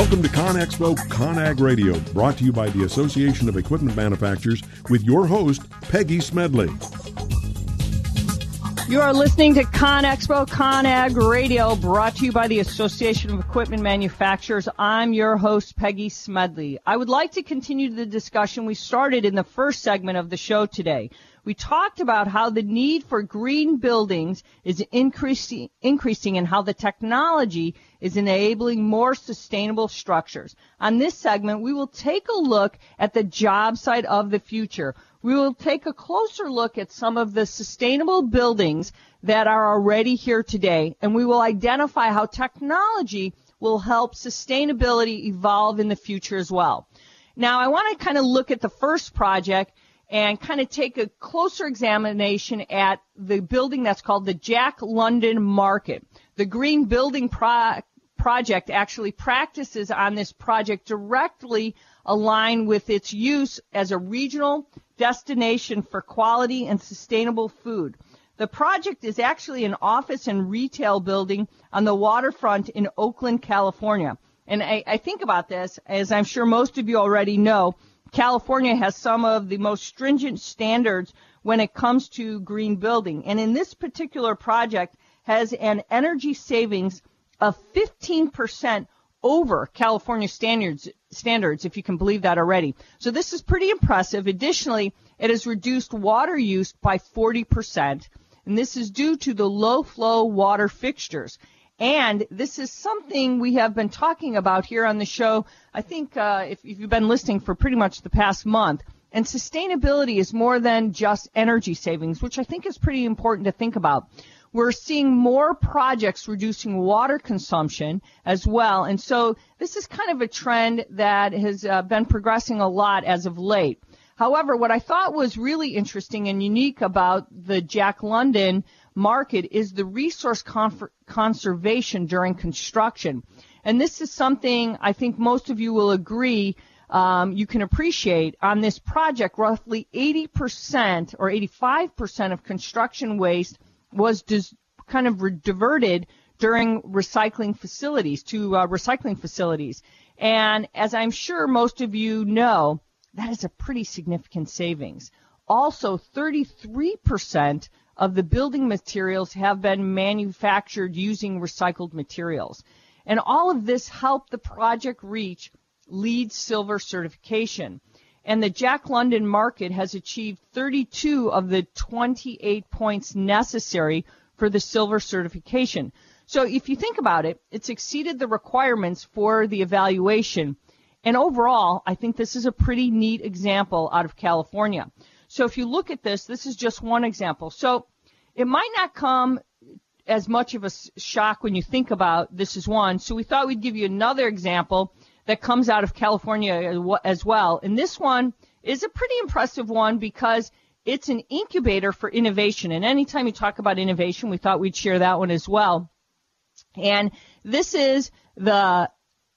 Welcome to ConExpo ConAg Radio, brought to you by the Association of Equipment Manufacturers with your host, Peggy Smedley. You are listening to ConExpo ConAg Radio, brought to you by the Association of Equipment Manufacturers. I'm your host, Peggy Smedley. I would like to continue the discussion we started in the first segment of the show today. We talked about how the need for green buildings is increasing, increasing and how the technology is enabling more sustainable structures. On this segment, we will take a look at the job site of the future we will take a closer look at some of the sustainable buildings that are already here today, and we will identify how technology will help sustainability evolve in the future as well. Now, I want to kind of look at the first project and kind of take a closer examination at the building that's called the Jack London Market. The Green Building Pro- Project actually practices on this project directly aligned with its use as a regional destination for quality and sustainable food. The project is actually an office and retail building on the waterfront in Oakland, California. And I, I, think about this, as I'm sure most of you already know, California has some of the most stringent standards when it comes to green building. And in this particular project has an energy savings of 15% over California standards, standards, if you can believe that already. So this is pretty impressive. Additionally, it has reduced water use by 40%, and this is due to the low flow water fixtures. And this is something we have been talking about here on the show. I think uh, if, if you've been listening for pretty much the past month, and sustainability is more than just energy savings, which I think is pretty important to think about. We're seeing more projects reducing water consumption as well. And so this is kind of a trend that has uh, been progressing a lot as of late. However, what I thought was really interesting and unique about the Jack London market is the resource conservation during construction. And this is something I think most of you will agree um, you can appreciate on this project. Roughly 80% or 85% of construction waste was dis- kind of re- diverted during recycling facilities to uh, recycling facilities. And as I'm sure most of you know, that is a pretty significant savings. Also, 33% of the building materials have been manufactured using recycled materials. And all of this helped the project reach LEED Silver certification and the Jack London market has achieved 32 of the 28 points necessary for the silver certification. So if you think about it, it's exceeded the requirements for the evaluation. And overall, I think this is a pretty neat example out of California. So if you look at this, this is just one example. So it might not come as much of a shock when you think about this is one. So we thought we'd give you another example that comes out of California as well. And this one is a pretty impressive one because it's an incubator for innovation. And anytime you talk about innovation, we thought we'd share that one as well. And this is the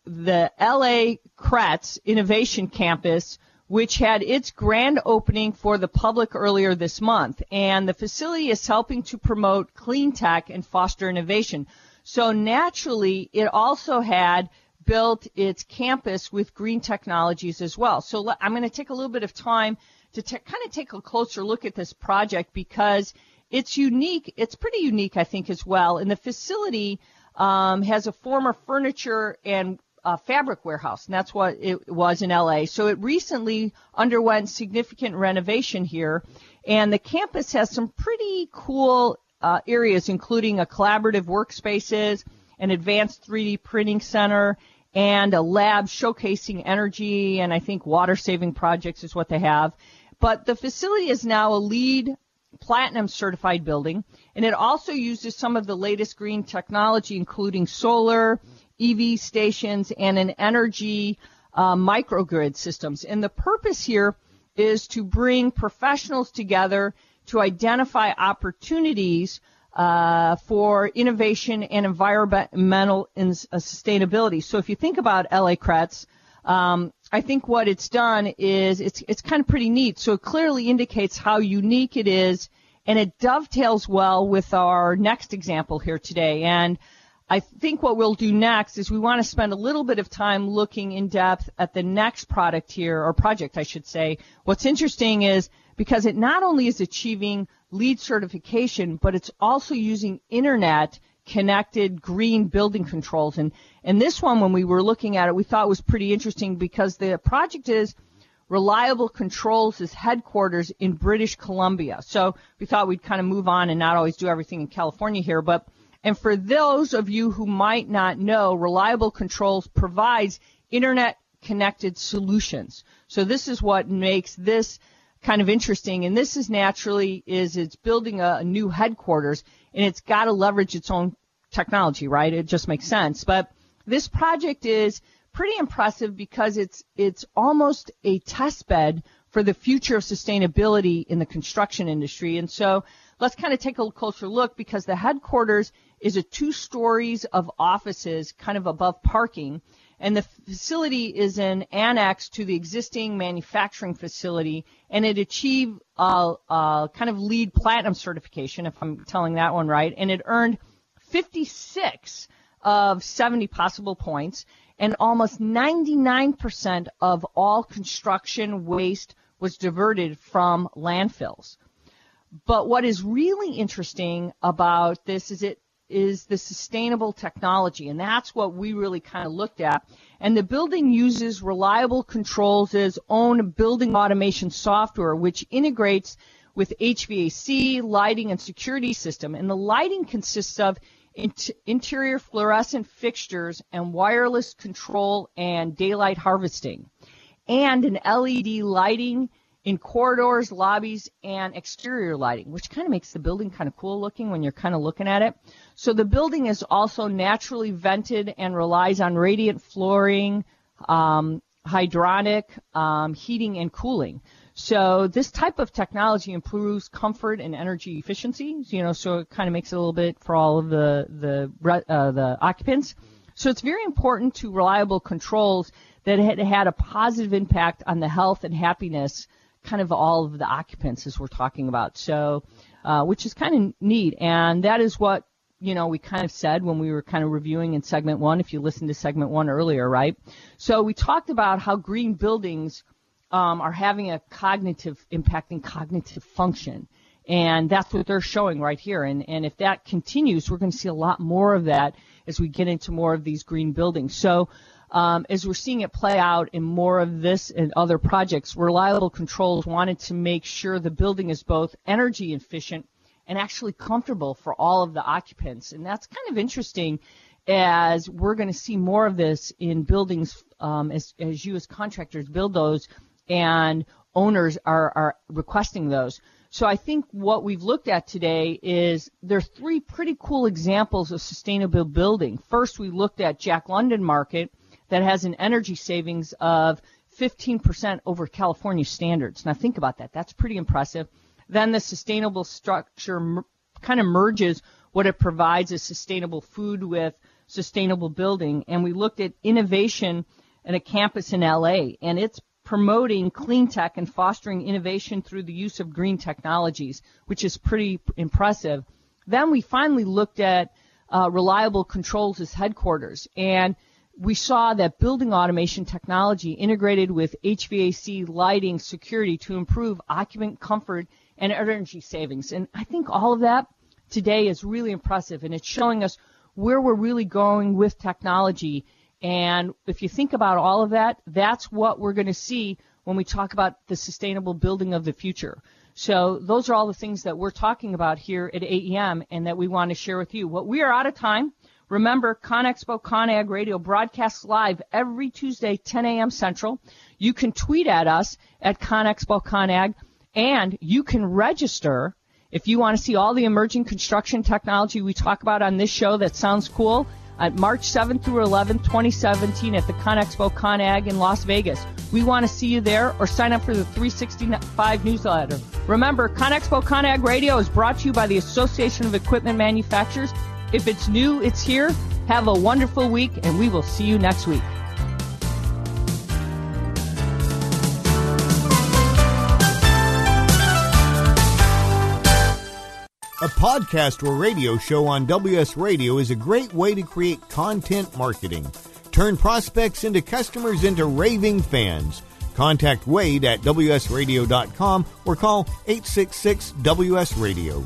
the LA Kretz Innovation Campus, which had its grand opening for the public earlier this month. And the facility is helping to promote clean tech and foster innovation. So naturally, it also had built its campus with green technologies as well. So I'm going to take a little bit of time to kind of take a closer look at this project because it's unique. It's pretty unique, I think, as well. And the facility um, has a former furniture and uh, fabric warehouse, and that's what it was in LA. So it recently underwent significant renovation here, and the campus has some pretty cool uh, areas, including a collaborative workspaces, an advanced 3D printing center, and a lab showcasing energy and I think water saving projects is what they have. But the facility is now a LEED platinum certified building and it also uses some of the latest green technology including solar, EV stations and an energy uh, microgrid systems. And the purpose here is to bring professionals together to identify opportunities uh, for innovation and environmental and, uh, sustainability. So if you think about LA Kretz, um, I think what it's done is it's it's kind of pretty neat. So it clearly indicates how unique it is, and it dovetails well with our next example here today. And I think what we'll do next is we want to spend a little bit of time looking in depth at the next product here, or project, I should say. What's interesting is because it not only is achieving LEED certification, but it's also using internet connected green building controls. And, and this one, when we were looking at it, we thought was pretty interesting because the project is Reliable Controls' is headquarters in British Columbia. So we thought we'd kind of move on and not always do everything in California here. But and for those of you who might not know, Reliable Controls provides internet connected solutions. So this is what makes this kind of interesting. And this is naturally is it's building a, a new headquarters and it's got to leverage its own technology, right? It just makes sense. But this project is pretty impressive because it's it's almost a test bed for the future of sustainability in the construction industry. And so let's kind of take a closer look because the headquarters is a two stories of offices kind of above parking and the facility is an annex to the existing manufacturing facility, and it achieved a, a kind of LEED platinum certification, if I'm telling that one right, and it earned 56 of 70 possible points, and almost 99% of all construction waste was diverted from landfills. But what is really interesting about this is it is the sustainable technology, and that's what we really kind of looked at. And the building uses reliable controls as own building automation software, which integrates with HVAC, lighting, and security system. And the lighting consists of interior fluorescent fixtures and wireless control and daylight harvesting, and an LED lighting in corridors, lobbies, and exterior lighting, which kind of makes the building kind of cool looking when you're kind of looking at it. So the building is also naturally vented and relies on radiant flooring, um, hydronic um, heating and cooling. So this type of technology improves comfort and energy efficiency. You know, so it kind of makes it a little bit for all of the the uh, the occupants. So it's very important to reliable controls that had had a positive impact on the health and happiness kind of all of the occupants as we're talking about. So, uh, which is kind of neat. And that is what, you know, we kind of said when we were kind of reviewing in segment one, if you listened to segment one earlier, right? So we talked about how green buildings um, are having a cognitive impacting cognitive function. And that's what they're showing right here. And, and if that continues, we're going to see a lot more of that as we get into more of these green buildings. So um, as we're seeing it play out in more of this and other projects, Reliable Controls wanted to make sure the building is both energy efficient and actually comfortable for all of the occupants. And that's kind of interesting as we're going to see more of this in buildings um, as, as you as contractors build those and owners are, are requesting those. So I think what we've looked at today is there's three pretty cool examples of sustainable building. First, we looked at Jack London Market, that has an energy savings of 15% over California standards. Now think about that. That's pretty impressive. Then the sustainable structure kind of merges what it provides as sustainable food with sustainable building. And we looked at innovation at a campus in LA and it's promoting clean tech and fostering innovation through the use of green technologies, which is pretty impressive. Then we finally looked at uh, reliable controls as headquarters and we saw that building automation technology integrated with HVAC lighting security to improve occupant comfort and energy savings. And I think all of that today is really impressive and it's showing us where we're really going with technology. And if you think about all of that, that's what we're going to see when we talk about the sustainable building of the future. So those are all the things that we're talking about here at AEM and that we want to share with you. Well, we are out of time. Remember, ConExpo ConAg Radio broadcasts live every Tuesday, 10 a.m. Central. You can tweet at us at ConExpo ConAg, and you can register if you want to see all the emerging construction technology we talk about on this show that sounds cool at March 7th through 11th, 2017 at the ConExpo ConAg in Las Vegas. We want to see you there or sign up for the 365 newsletter. Remember, ConExpo ConAg Radio is brought to you by the Association of Equipment Manufacturers if it's new, it's here. Have a wonderful week, and we will see you next week. A podcast or radio show on WS Radio is a great way to create content marketing. Turn prospects into customers into raving fans. Contact Wade at WSRadio.com or call 866 WS Radio.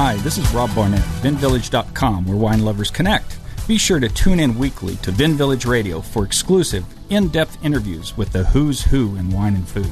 Hi, this is Rob Barnett, VinVillage.com, where wine lovers connect. Be sure to tune in weekly to Vin Village Radio for exclusive, in depth interviews with the who's who in wine and food.